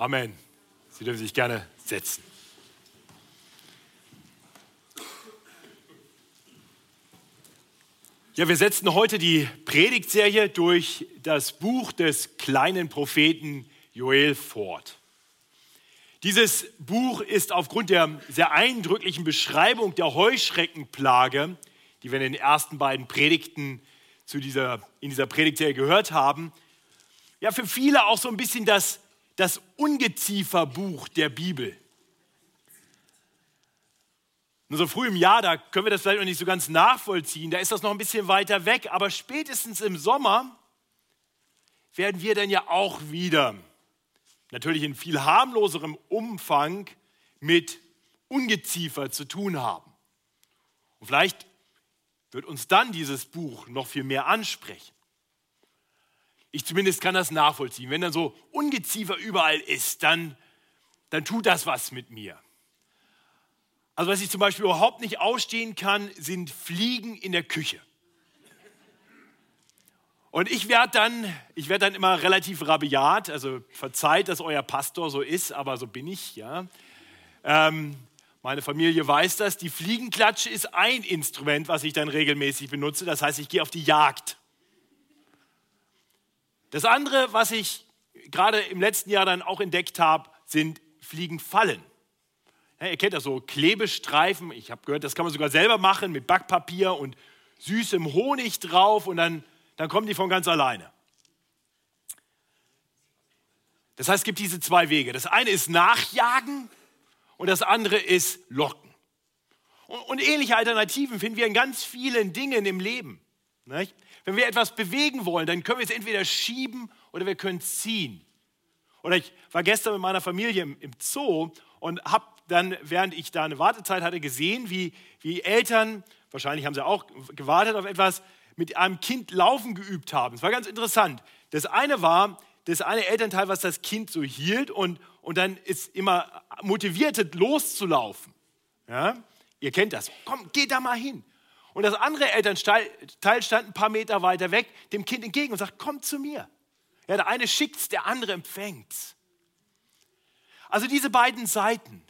Amen. Sie dürfen sich gerne setzen. Ja, wir setzen heute die Predigtserie durch das Buch des kleinen Propheten Joel fort. Dieses Buch ist aufgrund der sehr eindrücklichen Beschreibung der Heuschreckenplage, die wir in den ersten beiden Predigten zu dieser, in dieser Predigtserie gehört haben, ja für viele auch so ein bisschen das, das Ungezieferbuch der Bibel. Nur so früh im Jahr, da können wir das vielleicht noch nicht so ganz nachvollziehen, da ist das noch ein bisschen weiter weg, aber spätestens im Sommer werden wir dann ja auch wieder, natürlich in viel harmloserem Umfang, mit Ungeziefer zu tun haben. Und vielleicht wird uns dann dieses Buch noch viel mehr ansprechen. Ich zumindest kann das nachvollziehen. Wenn dann so Ungeziefer überall ist, dann, dann tut das was mit mir. Also was ich zum Beispiel überhaupt nicht ausstehen kann, sind Fliegen in der Küche. Und ich werde dann, ich werde dann immer relativ rabiat, also verzeiht, dass euer Pastor so ist, aber so bin ich, ja. Ähm, meine Familie weiß das. Die Fliegenklatsche ist ein Instrument, was ich dann regelmäßig benutze. Das heißt, ich gehe auf die Jagd. Das andere, was ich gerade im letzten Jahr dann auch entdeckt habe, sind Fliegenfallen. Ja, ihr kennt das so, Klebestreifen. Ich habe gehört, das kann man sogar selber machen mit Backpapier und süßem Honig drauf und dann, dann kommen die von ganz alleine. Das heißt, es gibt diese zwei Wege. Das eine ist Nachjagen und das andere ist Locken. Und, und ähnliche Alternativen finden wir in ganz vielen Dingen im Leben. Nicht? Wenn wir etwas bewegen wollen, dann können wir es entweder schieben oder wir können ziehen. Oder ich war gestern mit meiner Familie im, Zoo und habe dann, während ich da eine Wartezeit hatte, gesehen, wie, wie Eltern, wahrscheinlich haben sie auch gewartet auf etwas, mit einem Kind laufen geübt haben. Es war ganz interessant. Das eine war, das eine Elternteil, was das Kind so hielt und, und dann ist immer motiviert, loszulaufen. Ja? Ihr kennt das. Komm, geh da mal hin. Und das andere Elternteil stand ein paar Meter weiter weg, dem Kind entgegen und sagt, komm zu mir. Ja, der eine schickt es, der andere empfängt es. Also diese beiden Seiten,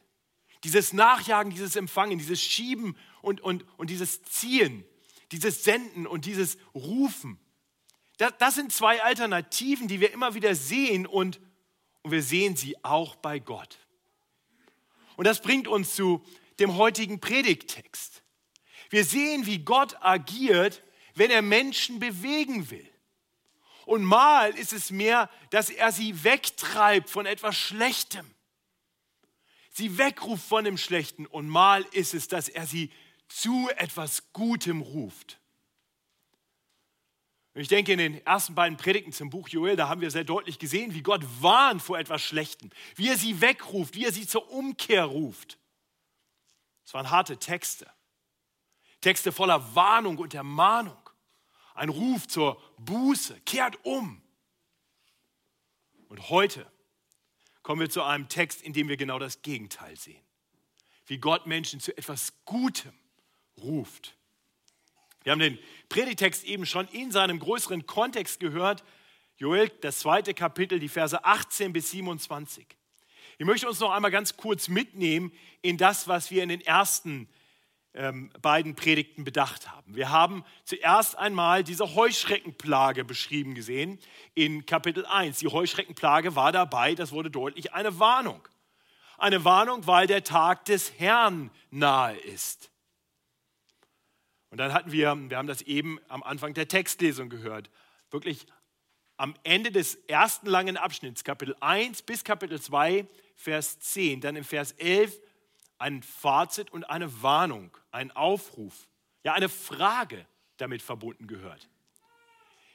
dieses Nachjagen, dieses Empfangen, dieses Schieben und, und, und dieses Ziehen, dieses Senden und dieses Rufen, das, das sind zwei Alternativen, die wir immer wieder sehen und, und wir sehen sie auch bei Gott. Und das bringt uns zu dem heutigen Predigttext. Wir sehen, wie Gott agiert, wenn er Menschen bewegen will. Und mal ist es mehr, dass er sie wegtreibt von etwas Schlechtem sie wegruft von dem Schlechten und mal ist es, dass er sie zu etwas Gutem ruft. Ich denke, in den ersten beiden Predigten zum Buch Joel, da haben wir sehr deutlich gesehen, wie Gott warnt vor etwas Schlechtem, wie er sie wegruft, wie er sie zur Umkehr ruft. Es waren harte Texte. Texte voller Warnung und Ermahnung. Ein Ruf zur Buße, kehrt um. Und heute kommen wir zu einem Text, in dem wir genau das Gegenteil sehen. Wie Gott Menschen zu etwas Gutem ruft. Wir haben den Predigtext eben schon in seinem größeren Kontext gehört. Joel, das zweite Kapitel, die Verse 18 bis 27. Ich möchte uns noch einmal ganz kurz mitnehmen in das, was wir in den ersten ähm, beiden Predigten bedacht haben. Wir haben zuerst einmal diese Heuschreckenplage beschrieben gesehen in Kapitel 1. Die Heuschreckenplage war dabei, das wurde deutlich, eine Warnung. Eine Warnung, weil der Tag des Herrn nahe ist. Und dann hatten wir, wir haben das eben am Anfang der Textlesung gehört, wirklich am Ende des ersten langen Abschnitts, Kapitel 1 bis Kapitel 2, Vers 10, dann im Vers 11 ein Fazit und eine Warnung, ein Aufruf, ja eine Frage damit verbunden gehört.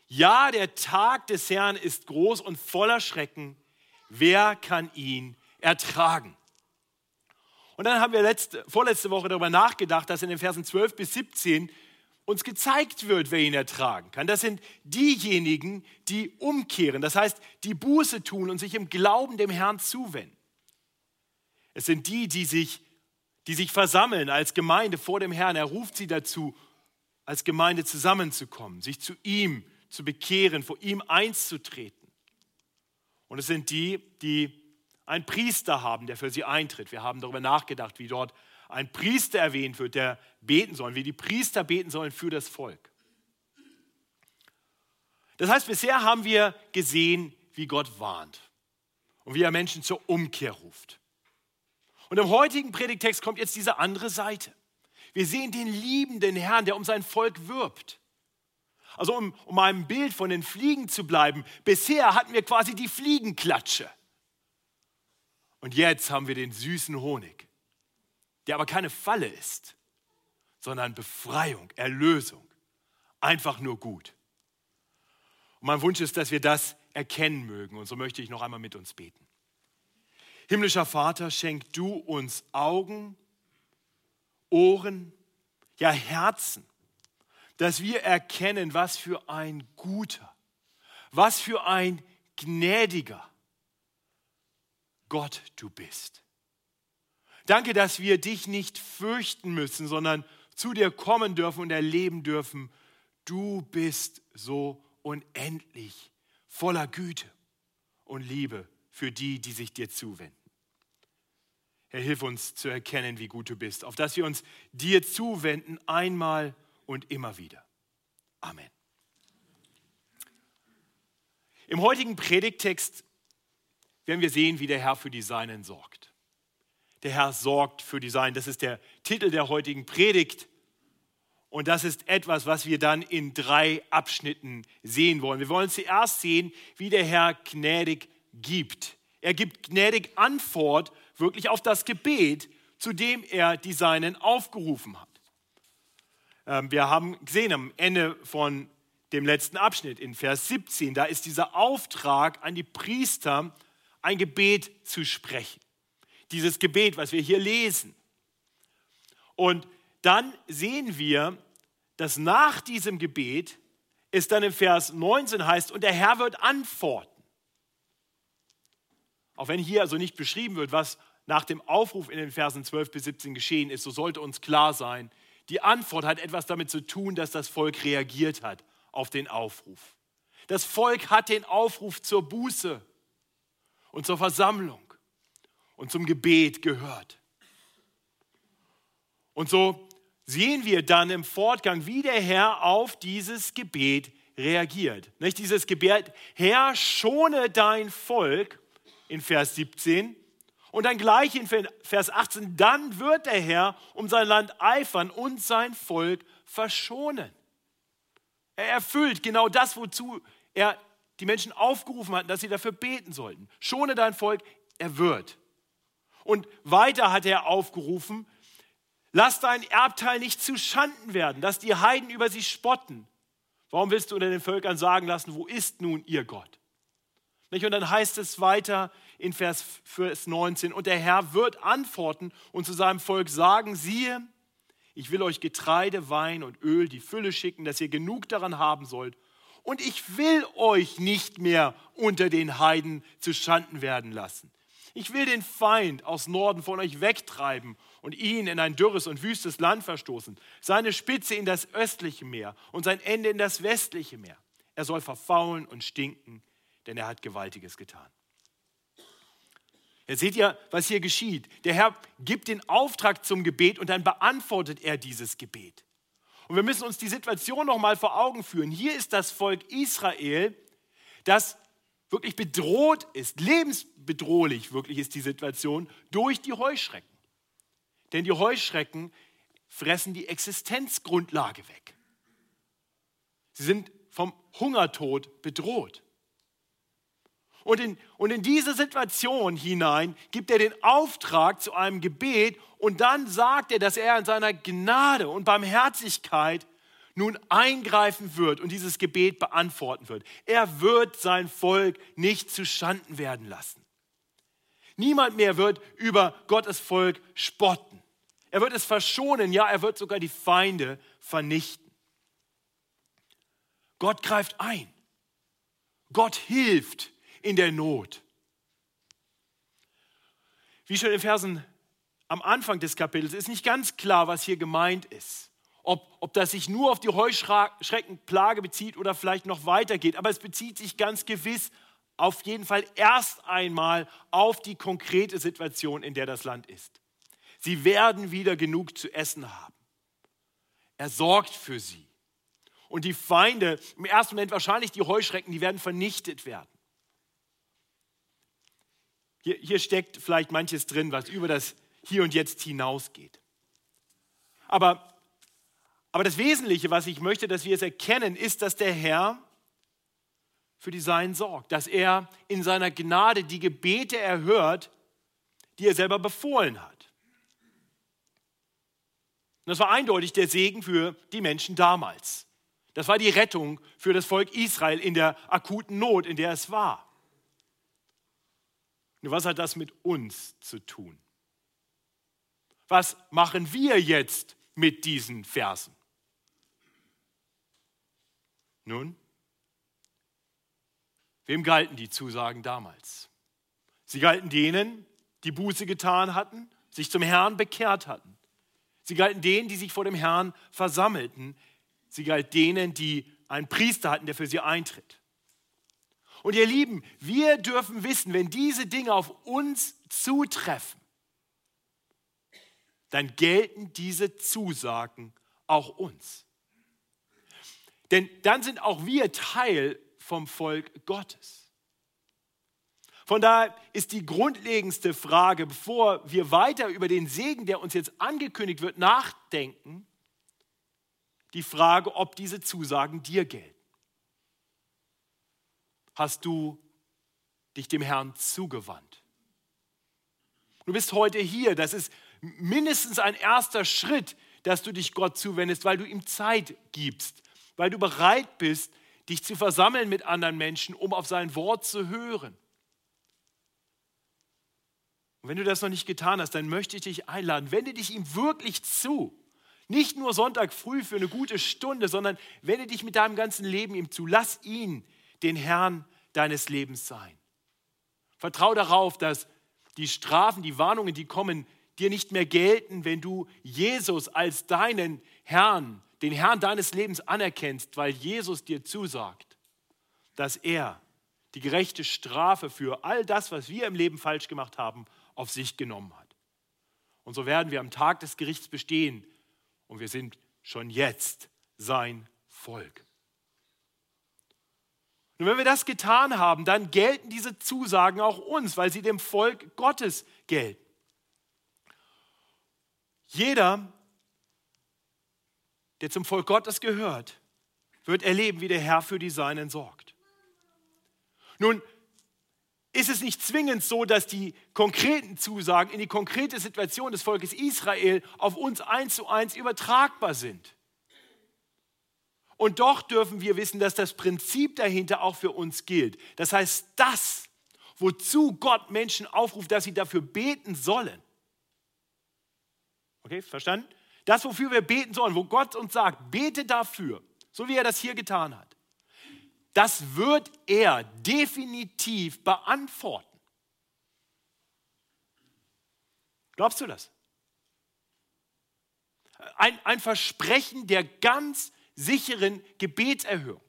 Ja, der Tag des Herrn ist groß und voller Schrecken. Wer kann ihn ertragen? Und dann haben wir letzte, vorletzte Woche darüber nachgedacht, dass in den Versen 12 bis 17 uns gezeigt wird, wer ihn ertragen kann. Das sind diejenigen, die umkehren, das heißt, die Buße tun und sich im Glauben dem Herrn zuwenden. Es sind die, die sich die sich versammeln als Gemeinde vor dem Herrn. Er ruft sie dazu, als Gemeinde zusammenzukommen, sich zu ihm zu bekehren, vor ihm einzutreten. Und es sind die, die einen Priester haben, der für sie eintritt. Wir haben darüber nachgedacht, wie dort ein Priester erwähnt wird, der beten soll, wie die Priester beten sollen für das Volk. Das heißt, bisher haben wir gesehen, wie Gott warnt und wie er Menschen zur Umkehr ruft. Und im heutigen Predigtext kommt jetzt diese andere Seite. Wir sehen den liebenden Herrn, der um sein Volk wirbt. Also um, um einem Bild von den Fliegen zu bleiben, bisher hatten wir quasi die Fliegenklatsche. Und jetzt haben wir den süßen Honig, der aber keine Falle ist, sondern Befreiung, Erlösung. Einfach nur gut. Und mein Wunsch ist, dass wir das erkennen mögen. Und so möchte ich noch einmal mit uns beten. Himmlischer Vater, schenk du uns Augen, Ohren, ja Herzen, dass wir erkennen, was für ein guter, was für ein gnädiger Gott du bist. Danke, dass wir dich nicht fürchten müssen, sondern zu dir kommen dürfen und erleben dürfen, du bist so unendlich voller Güte und Liebe für die, die sich dir zuwenden. Herr, hilf uns zu erkennen, wie gut du bist, auf dass wir uns dir zuwenden, einmal und immer wieder. Amen. Im heutigen Predigtext werden wir sehen, wie der Herr für die Seinen sorgt. Der Herr sorgt für die Seinen. Das ist der Titel der heutigen Predigt. Und das ist etwas, was wir dann in drei Abschnitten sehen wollen. Wir wollen zuerst sehen, wie der Herr gnädig gibt. Er gibt gnädig Antwort wirklich auf das Gebet, zu dem er die Seinen aufgerufen hat. Ähm, wir haben gesehen am Ende von dem letzten Abschnitt in Vers 17, da ist dieser Auftrag an die Priester, ein Gebet zu sprechen. Dieses Gebet, was wir hier lesen. Und dann sehen wir, dass nach diesem Gebet es dann im Vers 19 heißt, und der Herr wird antworten. Auch wenn hier also nicht beschrieben wird, was nach dem Aufruf in den Versen 12 bis 17 geschehen ist, so sollte uns klar sein, die Antwort hat etwas damit zu tun, dass das Volk reagiert hat auf den Aufruf. Das Volk hat den Aufruf zur Buße und zur Versammlung und zum Gebet gehört. Und so sehen wir dann im Fortgang, wie der Herr auf dieses Gebet reagiert. Nicht dieses Gebet, Herr, schone dein Volk in Vers 17 und dann gleich in Vers 18, dann wird der Herr um sein Land eifern und sein Volk verschonen. Er erfüllt genau das, wozu er die Menschen aufgerufen hat, dass sie dafür beten sollten. Schone dein Volk, er wird. Und weiter hat er aufgerufen, Lass dein Erbteil nicht zu Schanden werden, dass die Heiden über sie spotten. Warum willst du unter den Völkern sagen lassen, wo ist nun ihr Gott? Und dann heißt es weiter in Vers, Vers 19, und der Herr wird antworten und zu seinem Volk sagen, siehe, ich will euch Getreide, Wein und Öl, die Fülle schicken, dass ihr genug daran haben sollt. Und ich will euch nicht mehr unter den Heiden zu Schanden werden lassen. Ich will den Feind aus Norden von euch wegtreiben und ihn in ein dürres und wüstes Land verstoßen, seine Spitze in das östliche Meer und sein Ende in das westliche Meer. Er soll verfaulen und stinken, denn er hat Gewaltiges getan. Jetzt seht ihr, was hier geschieht. Der Herr gibt den Auftrag zum Gebet und dann beantwortet er dieses Gebet. Und wir müssen uns die Situation noch mal vor Augen führen. Hier ist das Volk Israel, das wirklich bedroht ist, lebensbedrohlich wirklich ist die Situation durch die Heuschrecken. Denn die Heuschrecken fressen die Existenzgrundlage weg. Sie sind vom Hungertod bedroht. Und in, und in diese Situation hinein gibt er den Auftrag zu einem Gebet und dann sagt er, dass er in seiner Gnade und Barmherzigkeit nun eingreifen wird und dieses Gebet beantworten wird. Er wird sein Volk nicht zu Schanden werden lassen. Niemand mehr wird über Gottes Volk spotten. Er wird es verschonen, ja, er wird sogar die Feinde vernichten. Gott greift ein. Gott hilft in der Not. Wie schon in Versen am Anfang des Kapitels ist nicht ganz klar, was hier gemeint ist ob, ob das sich nur auf die Heuschreckenplage bezieht oder vielleicht noch weitergeht. Aber es bezieht sich ganz gewiss auf jeden Fall erst einmal auf die konkrete Situation, in der das Land ist. Sie werden wieder genug zu essen haben. Er sorgt für sie. Und die Feinde, im ersten Moment wahrscheinlich die Heuschrecken, die werden vernichtet werden. Hier, hier steckt vielleicht manches drin, was über das Hier und Jetzt hinausgeht. Aber, aber das Wesentliche, was ich möchte, dass wir es erkennen, ist, dass der Herr für die Seinen sorgt, dass er in seiner Gnade die Gebete erhört, die er selber befohlen hat. Und das war eindeutig der Segen für die Menschen damals. Das war die Rettung für das Volk Israel in der akuten Not, in der es war. Nur was hat das mit uns zu tun? Was machen wir jetzt mit diesen Versen? Nun, wem galten die Zusagen damals? Sie galten denen, die Buße getan hatten, sich zum Herrn bekehrt hatten. Sie galten denen, die sich vor dem Herrn versammelten. Sie galten denen, die einen Priester hatten, der für sie eintritt. Und ihr Lieben, wir dürfen wissen, wenn diese Dinge auf uns zutreffen, dann gelten diese Zusagen auch uns. Denn dann sind auch wir Teil vom Volk Gottes. Von daher ist die grundlegendste Frage, bevor wir weiter über den Segen, der uns jetzt angekündigt wird, nachdenken, die Frage, ob diese Zusagen dir gelten hast du dich dem Herrn zugewandt. Du bist heute hier. Das ist mindestens ein erster Schritt, dass du dich Gott zuwendest, weil du ihm Zeit gibst, weil du bereit bist, dich zu versammeln mit anderen Menschen, um auf sein Wort zu hören. Und wenn du das noch nicht getan hast, dann möchte ich dich einladen, wende dich ihm wirklich zu. Nicht nur Sonntag früh für eine gute Stunde, sondern wende dich mit deinem ganzen Leben ihm zu. Lass ihn den Herrn deines Lebens sein. Vertrau darauf, dass die Strafen, die Warnungen, die kommen, dir nicht mehr gelten, wenn du Jesus als deinen Herrn, den Herrn deines Lebens anerkennst, weil Jesus dir zusagt, dass er die gerechte Strafe für all das, was wir im Leben falsch gemacht haben, auf sich genommen hat. Und so werden wir am Tag des Gerichts bestehen und wir sind schon jetzt sein Volk. Und wenn wir das getan haben, dann gelten diese Zusagen auch uns, weil sie dem Volk Gottes gelten. Jeder, der zum Volk Gottes gehört, wird erleben, wie der Herr für die Seinen sorgt. Nun ist es nicht zwingend so, dass die konkreten Zusagen in die konkrete Situation des Volkes Israel auf uns eins zu eins übertragbar sind. Und doch dürfen wir wissen, dass das Prinzip dahinter auch für uns gilt. Das heißt, das, wozu Gott Menschen aufruft, dass sie dafür beten sollen. Okay, verstanden? Das, wofür wir beten sollen, wo Gott uns sagt, bete dafür, so wie er das hier getan hat. Das wird er definitiv beantworten. Glaubst du das? Ein, ein Versprechen der ganz sicheren Gebetserhörung.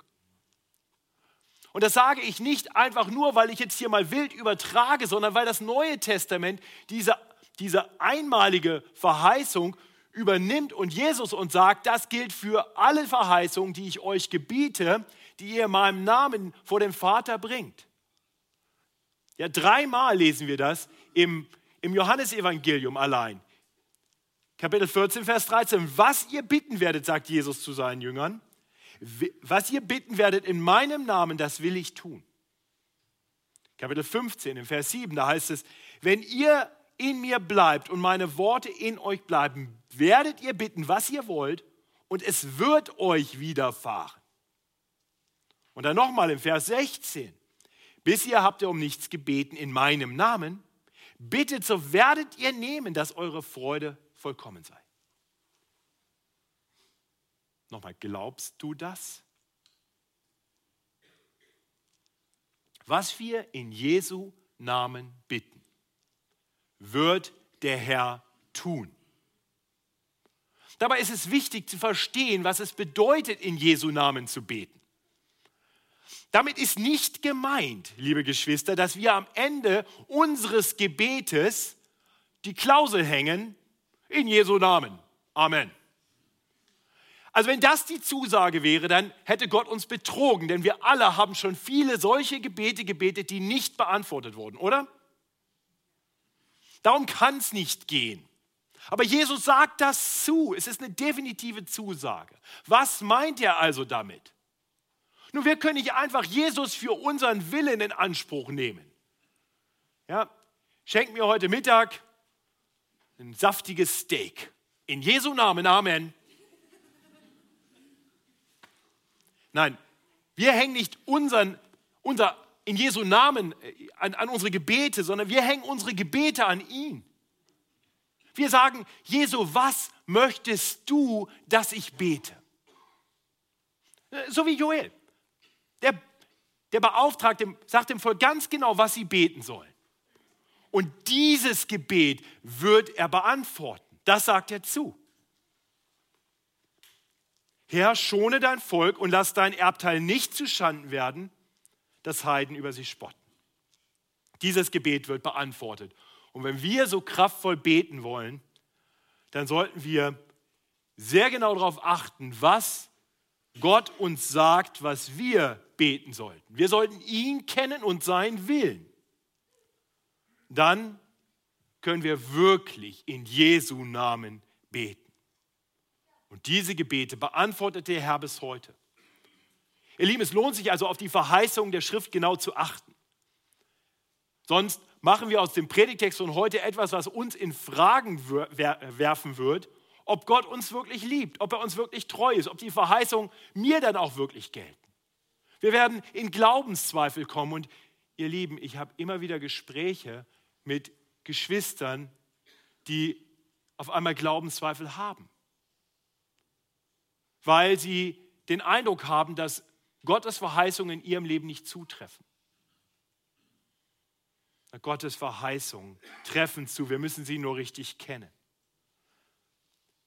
Und das sage ich nicht einfach nur, weil ich jetzt hier mal wild übertrage, sondern weil das Neue Testament diese, diese einmalige Verheißung übernimmt und Jesus uns sagt, das gilt für alle Verheißungen, die ich euch gebiete, die ihr in meinem Namen vor dem Vater bringt. Ja, dreimal lesen wir das im, im Johannesevangelium allein. Kapitel 14, Vers 13. Was ihr bitten werdet, sagt Jesus zu seinen Jüngern, was ihr bitten werdet in meinem Namen, das will ich tun. Kapitel 15, im Vers 7, da heißt es, wenn ihr in mir bleibt und meine Worte in euch bleiben, werdet ihr bitten, was ihr wollt, und es wird euch widerfahren. Und dann nochmal im Vers 16, bis ihr habt ihr um nichts gebeten in meinem Namen, bittet, so werdet ihr nehmen, dass eure Freude vollkommen sei. Nochmal, glaubst du das? Was wir in Jesu Namen bitten, wird der Herr tun. Dabei ist es wichtig zu verstehen, was es bedeutet, in Jesu Namen zu beten. Damit ist nicht gemeint, liebe Geschwister, dass wir am Ende unseres Gebetes die Klausel hängen, in Jesu Namen. Amen. Also wenn das die Zusage wäre, dann hätte Gott uns betrogen, denn wir alle haben schon viele solche Gebete gebetet, die nicht beantwortet wurden, oder? Darum kann es nicht gehen. Aber Jesus sagt das zu. Es ist eine definitive Zusage. Was meint er also damit? Nun, wir können nicht einfach Jesus für unseren Willen in Anspruch nehmen. Ja, schenk mir heute Mittag ein saftiges Steak. In Jesu Namen, Amen. Nein, wir hängen nicht unseren, unser, in Jesu Namen äh, an, an unsere Gebete, sondern wir hängen unsere Gebete an ihn. Wir sagen, Jesu, was möchtest du, dass ich bete? Äh, so wie Joel. Der, der beauftragt, sagt dem Volk ganz genau, was sie beten sollen. Und dieses Gebet wird er beantworten. Das sagt er zu. Herr, schone dein Volk und lass dein Erbteil nicht zuschanden werden, dass Heiden über sie spotten. Dieses Gebet wird beantwortet. Und wenn wir so kraftvoll beten wollen, dann sollten wir sehr genau darauf achten, was Gott uns sagt, was wir beten sollten. Wir sollten ihn kennen und seinen Willen dann können wir wirklich in Jesu Namen beten. Und diese Gebete beantwortet der Herr bis heute. Ihr Lieben, es lohnt sich also auf die Verheißung der Schrift genau zu achten. Sonst machen wir aus dem Predigtext von heute etwas, was uns in Fragen werfen wird, ob Gott uns wirklich liebt, ob er uns wirklich treu ist, ob die Verheißungen mir dann auch wirklich gelten. Wir werden in Glaubenszweifel kommen und ihr Lieben, ich habe immer wieder Gespräche mit Geschwistern, die auf einmal Glaubenszweifel haben, weil sie den Eindruck haben, dass Gottes Verheißungen in ihrem Leben nicht zutreffen. Gottes Verheißungen treffen zu, wir müssen sie nur richtig kennen.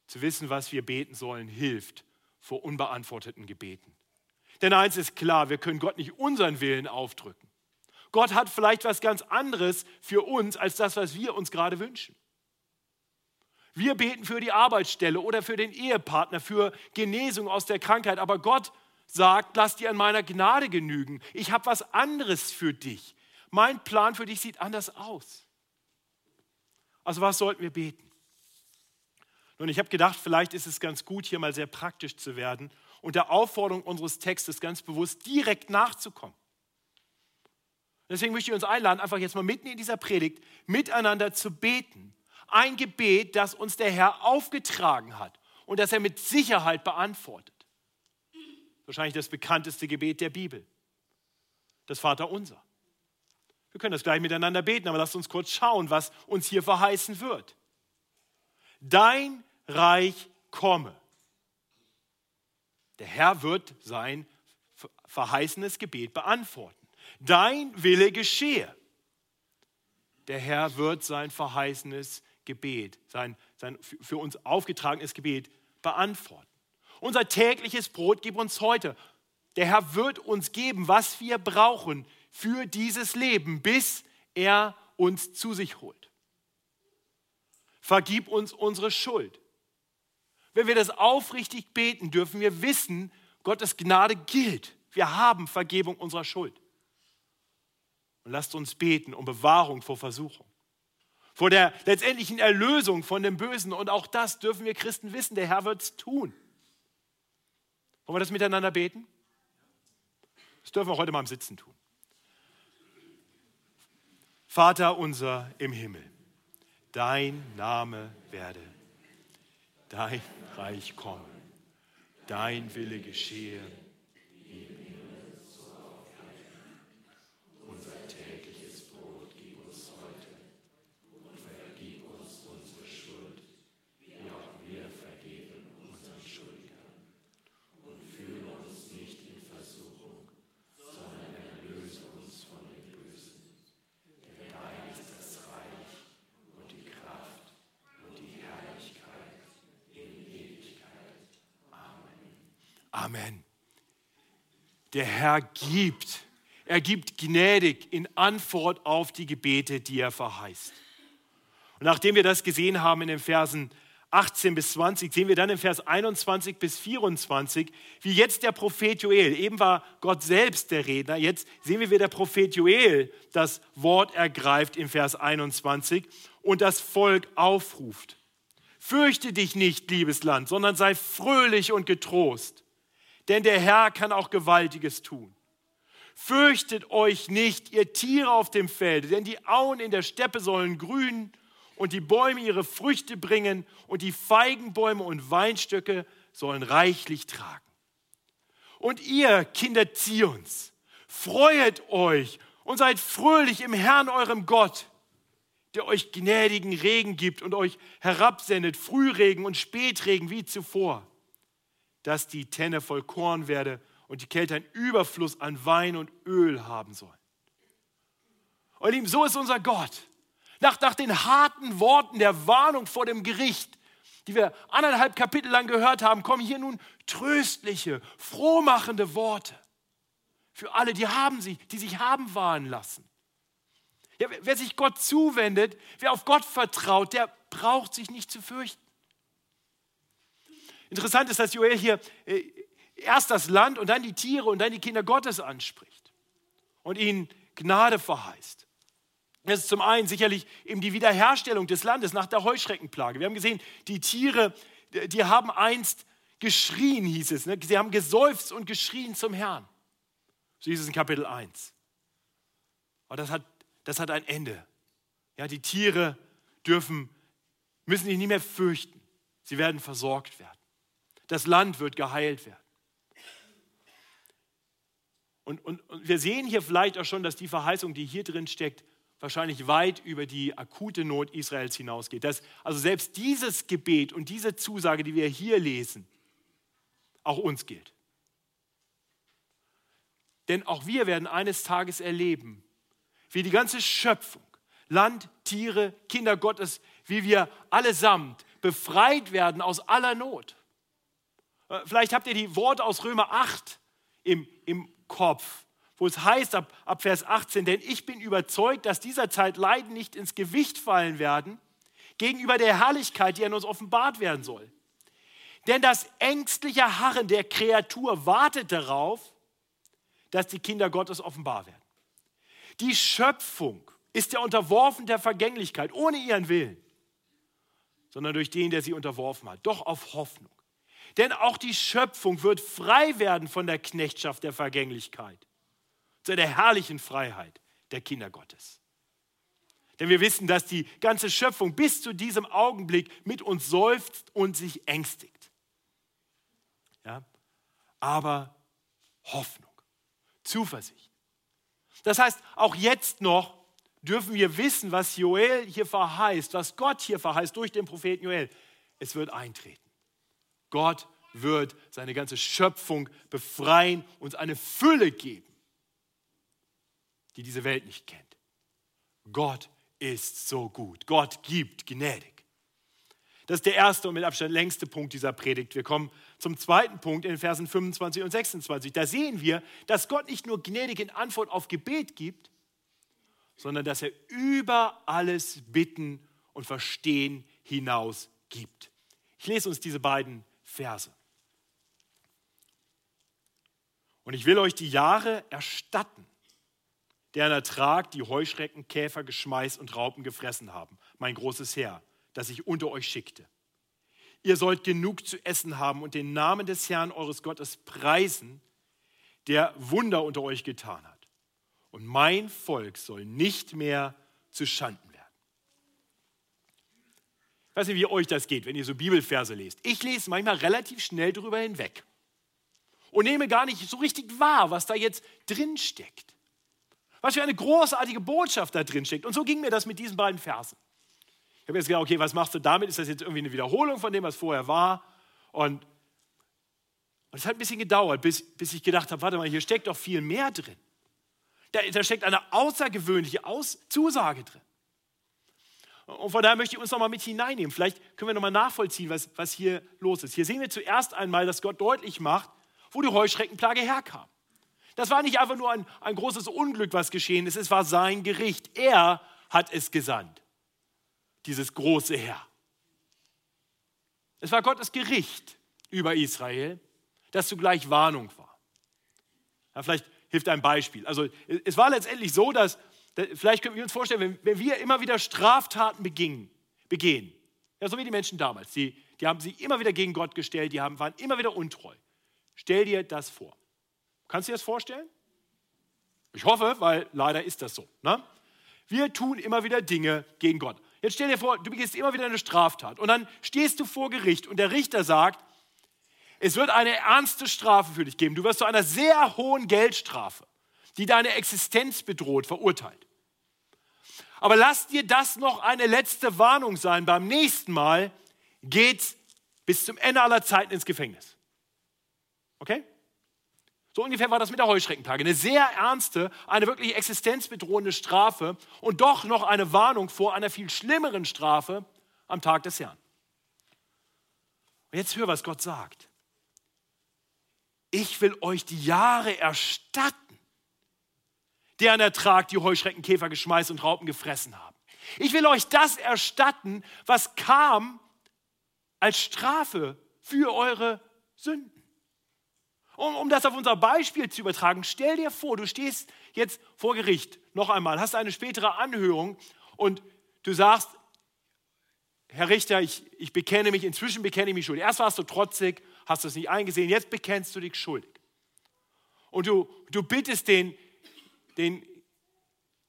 Zu wissen, was wir beten sollen, hilft vor unbeantworteten Gebeten. Denn eins ist klar, wir können Gott nicht unseren Willen aufdrücken. Gott hat vielleicht was ganz anderes für uns als das, was wir uns gerade wünschen. Wir beten für die Arbeitsstelle oder für den Ehepartner, für Genesung aus der Krankheit, aber Gott sagt, lass dir an meiner Gnade genügen. Ich habe was anderes für dich. Mein Plan für dich sieht anders aus. Also was sollten wir beten? Nun, ich habe gedacht, vielleicht ist es ganz gut, hier mal sehr praktisch zu werden und der Aufforderung unseres Textes ganz bewusst direkt nachzukommen. Deswegen möchte ich uns einladen, einfach jetzt mal mitten in dieser Predigt miteinander zu beten. Ein Gebet, das uns der Herr aufgetragen hat und das er mit Sicherheit beantwortet. Wahrscheinlich das bekannteste Gebet der Bibel. Das Vaterunser. Wir können das gleich miteinander beten, aber lasst uns kurz schauen, was uns hier verheißen wird. Dein Reich komme. Der Herr wird sein verheißenes Gebet beantworten dein Wille geschehe. Der Herr wird sein verheißenes Gebet, sein, sein für uns aufgetragenes Gebet beantworten. Unser tägliches Brot gib uns heute. Der Herr wird uns geben, was wir brauchen für dieses Leben, bis er uns zu sich holt. Vergib uns unsere Schuld. Wenn wir das aufrichtig beten, dürfen wir wissen, Gottes Gnade gilt. Wir haben Vergebung unserer Schuld. Und lasst uns beten um Bewahrung vor Versuchung, vor der letztendlichen Erlösung von dem Bösen. Und auch das dürfen wir Christen wissen, der Herr wird es tun. Wollen wir das miteinander beten? Das dürfen wir heute mal im Sitzen tun. Vater unser im Himmel, dein Name werde, dein Reich komme, dein Wille geschehe Amen. Der Herr gibt. Er gibt gnädig in Antwort auf die Gebete, die er verheißt. Und nachdem wir das gesehen haben in den Versen 18 bis 20, sehen wir dann in Vers 21 bis 24, wie jetzt der Prophet Joel, eben war Gott selbst der Redner, jetzt sehen wir, wie der Prophet Joel das Wort ergreift im Vers 21 und das Volk aufruft. Fürchte dich nicht, liebes Land, sondern sei fröhlich und getrost, denn der Herr kann auch Gewaltiges tun. Fürchtet euch nicht, ihr Tiere auf dem Felde, denn die Auen in der Steppe sollen grünen und die Bäume ihre Früchte bringen und die Feigenbäume und Weinstöcke sollen reichlich tragen. Und ihr, Kinder Zions, freuet euch und seid fröhlich im Herrn eurem Gott, der euch gnädigen Regen gibt und euch herabsendet, Frühregen und Spätregen wie zuvor, dass die Tenne voll Korn werde und die Kälte einen Überfluss an Wein und Öl haben sollen. Und ihm so ist unser Gott. Nach, nach den harten Worten der Warnung vor dem Gericht, die wir anderthalb Kapitel lang gehört haben, kommen hier nun tröstliche, frohmachende Worte für alle, die haben sie, die sich haben warnen lassen. Ja, wer sich Gott zuwendet, wer auf Gott vertraut, der braucht sich nicht zu fürchten. Interessant ist, dass Joel hier äh, erst das Land und dann die Tiere und dann die Kinder Gottes anspricht und ihnen Gnade verheißt. Das ist zum einen sicherlich eben die Wiederherstellung des Landes nach der Heuschreckenplage. Wir haben gesehen, die Tiere, die haben einst geschrien, hieß es. Ne? Sie haben geseufzt und geschrien zum Herrn. So hieß es in Kapitel 1. Aber das hat, das hat ein Ende. Ja, die Tiere dürfen, müssen sich nicht mehr fürchten. Sie werden versorgt werden. Das Land wird geheilt werden. Und, und, und wir sehen hier vielleicht auch schon, dass die Verheißung, die hier drin steckt, wahrscheinlich weit über die akute Not Israels hinausgeht. Dass also selbst dieses Gebet und diese Zusage, die wir hier lesen, auch uns gilt. Denn auch wir werden eines Tages erleben, wie die ganze Schöpfung, Land, Tiere, Kinder Gottes, wie wir allesamt befreit werden aus aller Not. Äh, vielleicht habt ihr die Worte aus Römer 8 im, im Kopf wo es heißt ab, ab Vers 18, denn ich bin überzeugt, dass dieser Zeit Leiden nicht ins Gewicht fallen werden gegenüber der Herrlichkeit, die an uns offenbart werden soll. Denn das ängstliche Harren der Kreatur wartet darauf, dass die Kinder Gottes offenbar werden. Die Schöpfung ist ja unterworfen der Vergänglichkeit, ohne ihren Willen, sondern durch den, der sie unterworfen hat, doch auf Hoffnung. Denn auch die Schöpfung wird frei werden von der Knechtschaft der Vergänglichkeit zu der herrlichen Freiheit der Kinder Gottes. Denn wir wissen, dass die ganze Schöpfung bis zu diesem Augenblick mit uns seufzt und sich ängstigt. Ja? Aber Hoffnung, Zuversicht. Das heißt, auch jetzt noch dürfen wir wissen, was Joel hier verheißt, was Gott hier verheißt durch den Propheten Joel. Es wird eintreten. Gott wird seine ganze Schöpfung befreien, uns eine Fülle geben die diese Welt nicht kennt. Gott ist so gut. Gott gibt gnädig. Das ist der erste und mit Abstand längste Punkt dieser Predigt. Wir kommen zum zweiten Punkt in den Versen 25 und 26. Da sehen wir, dass Gott nicht nur gnädig in Antwort auf Gebet gibt, sondern dass er über alles Bitten und Verstehen hinaus gibt. Ich lese uns diese beiden Verse. Und ich will euch die Jahre erstatten, deren Ertrag die Heuschrecken, Käfer, Geschmeiß und Raupen gefressen haben, mein großes Heer, das ich unter euch schickte. Ihr sollt genug zu essen haben und den Namen des Herrn eures Gottes preisen, der Wunder unter euch getan hat. Und mein Volk soll nicht mehr zu Schanden weiß nicht, wie euch das geht, wenn ihr so Bibelverse lest. Ich lese manchmal relativ schnell darüber hinweg und nehme gar nicht so richtig wahr, was da jetzt drin steckt. Was für eine großartige Botschaft da drin steckt. Und so ging mir das mit diesen beiden Versen. Ich habe jetzt gedacht, okay, was machst du damit? Ist das jetzt irgendwie eine Wiederholung von dem, was vorher war? Und, es hat ein bisschen gedauert, bis, bis ich gedacht habe, warte mal, hier steckt doch viel mehr drin. Da, da steckt eine außergewöhnliche Aus Zusage drin. Und von daher möchte ich uns nochmal mit hineinnehmen. Vielleicht können wir nochmal nachvollziehen, was, was hier los ist. Hier sehen wir zuerst einmal, dass Gott deutlich macht, wo die Heuschreckenplage herkam. Das war nicht einfach nur ein, ein großes Unglück, was geschehen ist, es war sein Gericht. Er hat es gesandt, dieses große Herr. Es war Gottes Gericht über Israel, das zugleich Warnung war. Ja, vielleicht hilft ein Beispiel. Also es war letztendlich so, dass, vielleicht können wir uns vorstellen, wenn, wir immer wieder Straftaten begingen, begehen, ja, so wie die Menschen damals, die, die haben sich immer wieder gegen Gott gestellt, die haben, waren immer wieder untreu. Stell dir das vor. Kannst du dir das vorstellen? Ich hoffe, weil leider ist das so. Ne? Wir tun immer wieder Dinge gegen Gott. Jetzt stell dir vor, du begehst immer wieder eine Straftat und dann stehst du vor Gericht und der Richter sagt, es wird eine ernste Strafe für dich geben. Du wirst zu einer sehr hohen Geldstrafe, die deine Existenz bedroht, verurteilt. Aber lass dir das noch eine letzte Warnung sein. Beim nächsten Mal geht's bis zum Ende aller Zeiten ins Gefängnis. Okay? So ungefähr war das mit der Heuschreckenplage. Eine sehr ernste, eine wirklich existenzbedrohende Strafe und doch noch eine Warnung vor einer viel schlimmeren Strafe am Tag des Herrn. Und jetzt hör, was Gott sagt ich will euch die Jahre erstatten, deren Ertrag die Heuschreckenkäfer geschmeißt und Raupen gefressen haben. Ich will euch das erstatten, was kam als Strafe für eure Sünden. Um, um das auf unser Beispiel zu übertragen, stell dir vor, du stehst jetzt vor Gericht noch einmal, hast eine spätere Anhörung und du sagst, Herr Richter, ich, ich bekenne mich, inzwischen bekenne ich mich schuldig. Erst warst du trotzig hast du es nicht eingesehen, jetzt bekennst du dich schuldig. Und du, du bittest den, den,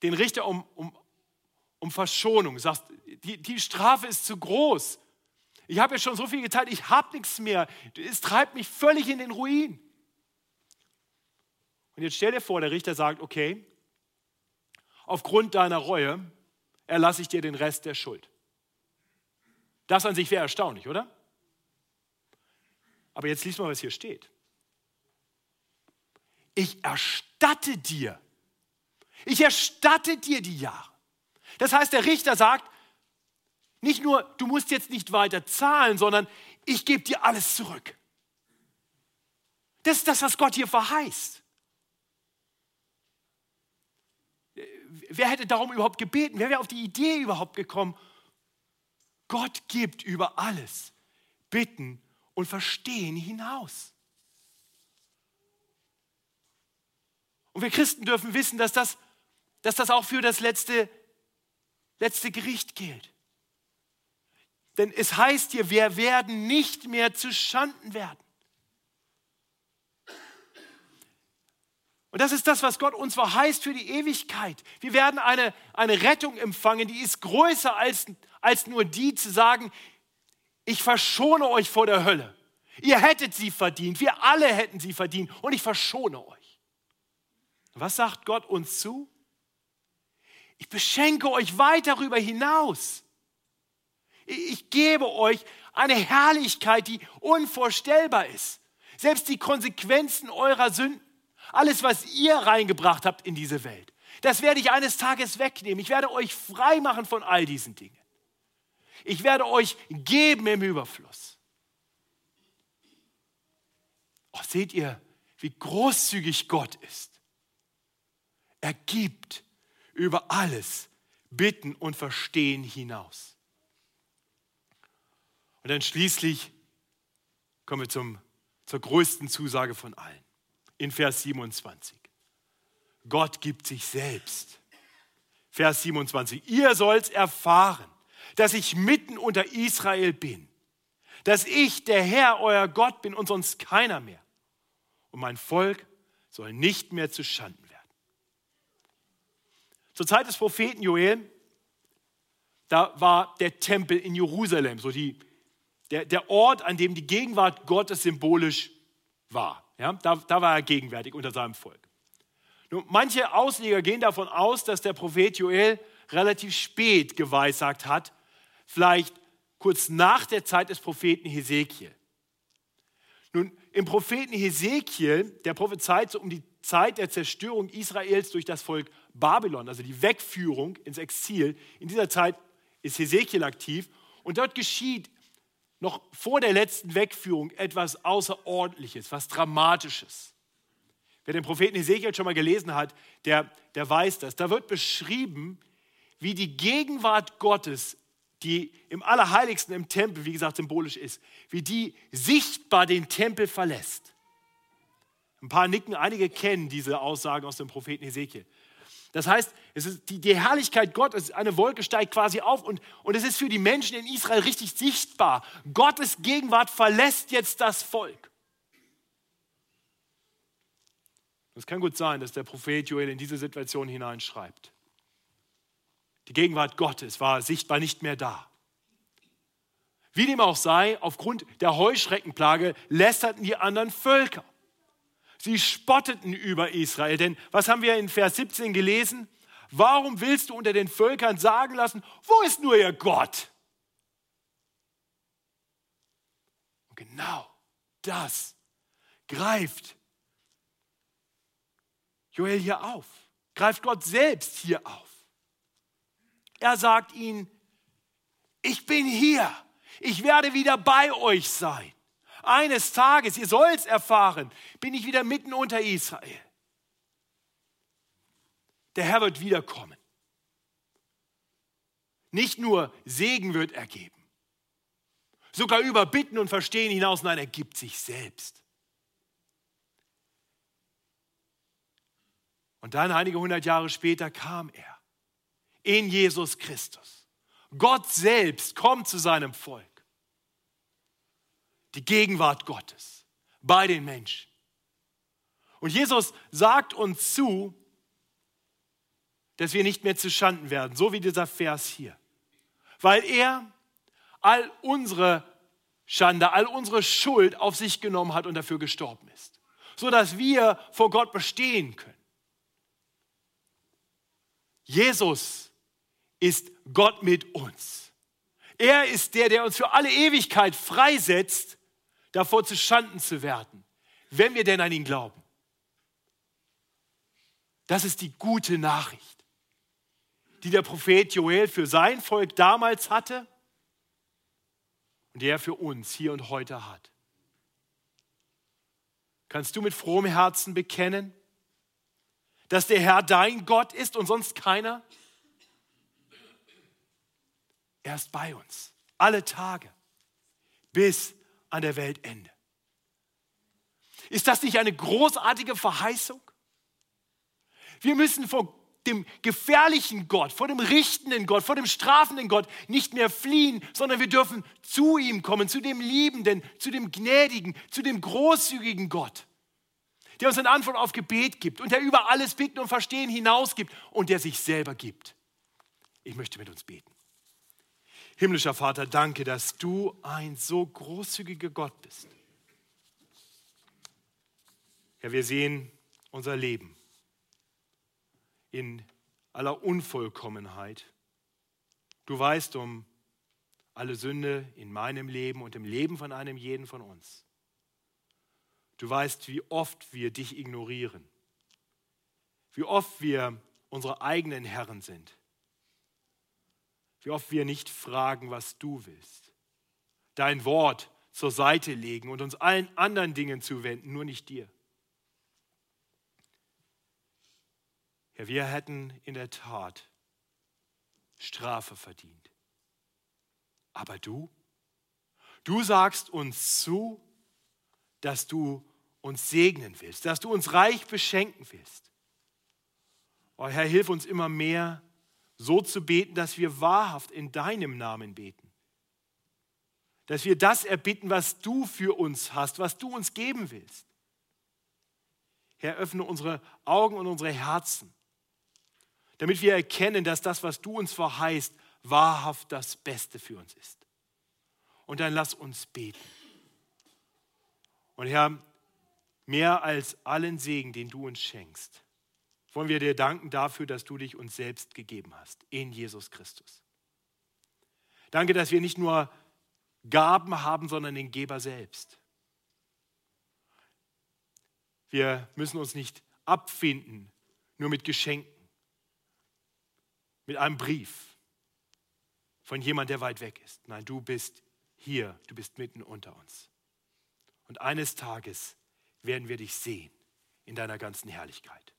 den Richter um, um, um Verschonung, sagst, die, die Strafe ist zu groß. Ich habe ja schon so viel geteilt, ich habe nichts mehr. Es treibt mich völlig in den Ruin. Und jetzt stell dir vor, der Richter sagt, okay, aufgrund deiner Reue erlasse ich dir den Rest der Schuld. Das an sich wäre erstaunlich, oder? Aber jetzt liest mal, was hier steht. Ich erstatte dir. Ich erstatte dir die Jahre. Das heißt, der Richter sagt, nicht nur, du musst jetzt nicht weiter zahlen, sondern ich gebe dir alles zurück. Das ist das, was Gott hier verheißt. Wer hätte darum überhaupt gebeten? Wer wäre auf die Idee überhaupt gekommen? Gott gibt über alles Bitten und Verstehen hinaus. Und wir Christen dürfen wissen, dass das, dass das auch für das letzte, letzte Gericht gilt. Denn es heißt hier, wir werden nicht mehr zu Schanden werden. Und das ist das, was Gott uns verheißt für die Ewigkeit. Wir werden eine, eine Rettung empfangen, die ist größer als, als nur die zu sagen, ich verschone euch vor der Hölle. Ihr hättet sie verdient, wir alle hätten sie verdient und ich verschone euch. Was sagt Gott uns zu? Ich beschenke euch weit darüber hinaus. Ich gebe euch eine Herrlichkeit, die unvorstellbar ist. Selbst die Konsequenzen eurer Sünden, alles, was ihr reingebracht habt in diese Welt, das werde ich eines Tages wegnehmen. Ich werde euch frei machen von all diesen Dingen. Ich werde euch geben im Überfluss. Oh, seht ihr, wie großzügig Gott ist. Er gibt über alles Bitten und Verstehen hinaus. Und dann schließlich kommen wir zum, zur größten Zusage von allen. In Vers 27. Gott gibt sich selbst. Vers 27. Ihr sollt erfahren, dass ich mitten unter Israel bin, dass ich der Herr, euer Gott bin und sonst keiner mehr. Und mein Volk soll nicht mehr zu Schanden. Zur Zeit des Propheten Joel, da war der Tempel in Jerusalem, so die, der, der Ort, an dem die Gegenwart Gottes symbolisch war. Ja, da, da war er gegenwärtig unter seinem Volk. Nun, manche Ausleger gehen davon aus, dass der Prophet Joel relativ spät geweissagt hat, vielleicht kurz nach der Zeit des Propheten Hesekiel. Nun, im Propheten Hesekiel, der prophezeit so um die Zeit der Zerstörung Israels durch das Volk Babylon, also die Wegführung ins Exil, in dieser Zeit ist Hesekiel aktiv und dort geschieht noch vor der letzten Wegführung etwas Außerordentliches, was Dramatisches. Wer den Propheten Ezekiel schon mal gelesen hat, der, der weiß das. Da wird beschrieben, wie die Gegenwart Gottes, die im Allerheiligsten im Tempel, wie gesagt, symbolisch ist, wie die sichtbar den Tempel verlässt. Ein paar nicken, einige kennen diese Aussagen aus dem Propheten Ezekiel. Das heißt, ist die, die Herrlichkeit Gottes, eine Wolke steigt quasi auf und, und es ist für die Menschen in Israel richtig sichtbar. Gottes Gegenwart verlässt jetzt das Volk. Es kann gut sein, dass der Prophet Joel in diese Situation hineinschreibt. Die Gegenwart Gottes war sichtbar nicht mehr da. Wie dem auch sei, aufgrund der Heuschreckenplage lästerten die anderen Völker. Sie spotteten über Israel. Denn was haben wir in Vers 17 gelesen? Warum willst du unter den Völkern sagen lassen, wo ist nur ihr Gott? Und genau das greift Joel hier auf, greift Gott selbst hier auf. Er sagt ihnen, ich bin hier, ich werde wieder bei euch sein. Eines Tages, ihr sollt es erfahren, bin ich wieder mitten unter Israel. Der Herr wird wiederkommen. Nicht nur Segen wird ergeben, sogar über Bitten und Verstehen hinaus, nein, er gibt sich selbst. Und dann, einige hundert Jahre später, kam er in Jesus Christus. Gott selbst kommt zu seinem Volk die Gegenwart Gottes bei den Menschen. Und Jesus sagt uns zu, dass wir nicht mehr zu Schanden werden, so wie dieser Vers hier. Weil er all unsere Schande, all unsere Schuld auf sich genommen hat und dafür gestorben ist. So dass wir vor Gott bestehen können. Jesus ist Gott mit uns. Er ist der, der uns für alle Ewigkeit freisetzt davor zu Schanden zu werden, wenn wir denn an ihn glauben. Das ist die gute Nachricht, die der Prophet Joel für sein Volk damals hatte und die er für uns hier und heute hat. Kannst du mit frohem Herzen bekennen, dass der Herr dein Gott ist und sonst keiner? Er ist bei uns, alle Tage, bis an der Weltende. Ist das nicht eine großartige Verheißung? Wir müssen vor dem gefährlichen Gott, vor dem richtenden Gott, vor dem strafenden Gott nicht mehr fliehen, sondern wir dürfen zu ihm kommen, zu dem liebenden, zu dem gnädigen, zu dem großzügigen Gott, der uns eine Antwort auf Gebet gibt und der über alles Bitten und Verstehen hinausgibt und der sich selber gibt. Ich möchte mit uns beten. Himmlischer Vater, danke, dass du ein so großzügiger Gott bist. Ja, wir sehen unser Leben in aller Unvollkommenheit. Du weißt um alle Sünde in meinem Leben und im Leben von einem jeden von uns. Du weißt, wie oft wir dich ignorieren, wie oft wir unsere eigenen Herren sind wie oft wir nicht fragen, was du willst. Dein Wort zur Seite legen und uns allen anderen Dingen zuwenden, nur nicht dir. Ja, wir hätten in der Tat Strafe verdient. Aber du, du sagst uns zu, dass du uns segnen willst, dass du uns reich beschenken willst. Oh Herr, hilf uns immer mehr, so zu beten, dass wir wahrhaft in deinem Namen beten. Dass wir das erbitten, was du für uns hast, was du uns geben willst. Herr, öffne unsere Augen und unsere Herzen, damit wir erkennen, dass das, was du uns verheißt, wahrhaft das Beste für uns ist. Und dann lass uns beten. Und Herr, mehr als allen Segen, den du uns schenkst, wollen wir dir danken dafür, dass du dich uns selbst gegeben hast, in Jesus Christus. Danke, dass wir nicht nur Gaben haben, sondern den Geber selbst. Wir müssen uns nicht abfinden, nur mit Geschenken, mit einem Brief von jemand, der weit weg ist. Nein, du bist hier, du bist mitten unter uns. Und eines Tages werden wir dich sehen in deiner ganzen Herrlichkeit.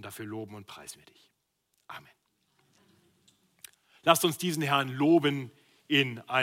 Und dafür loben und preisen wir dich. Amen. Lasst uns diesen Herrn loben in einem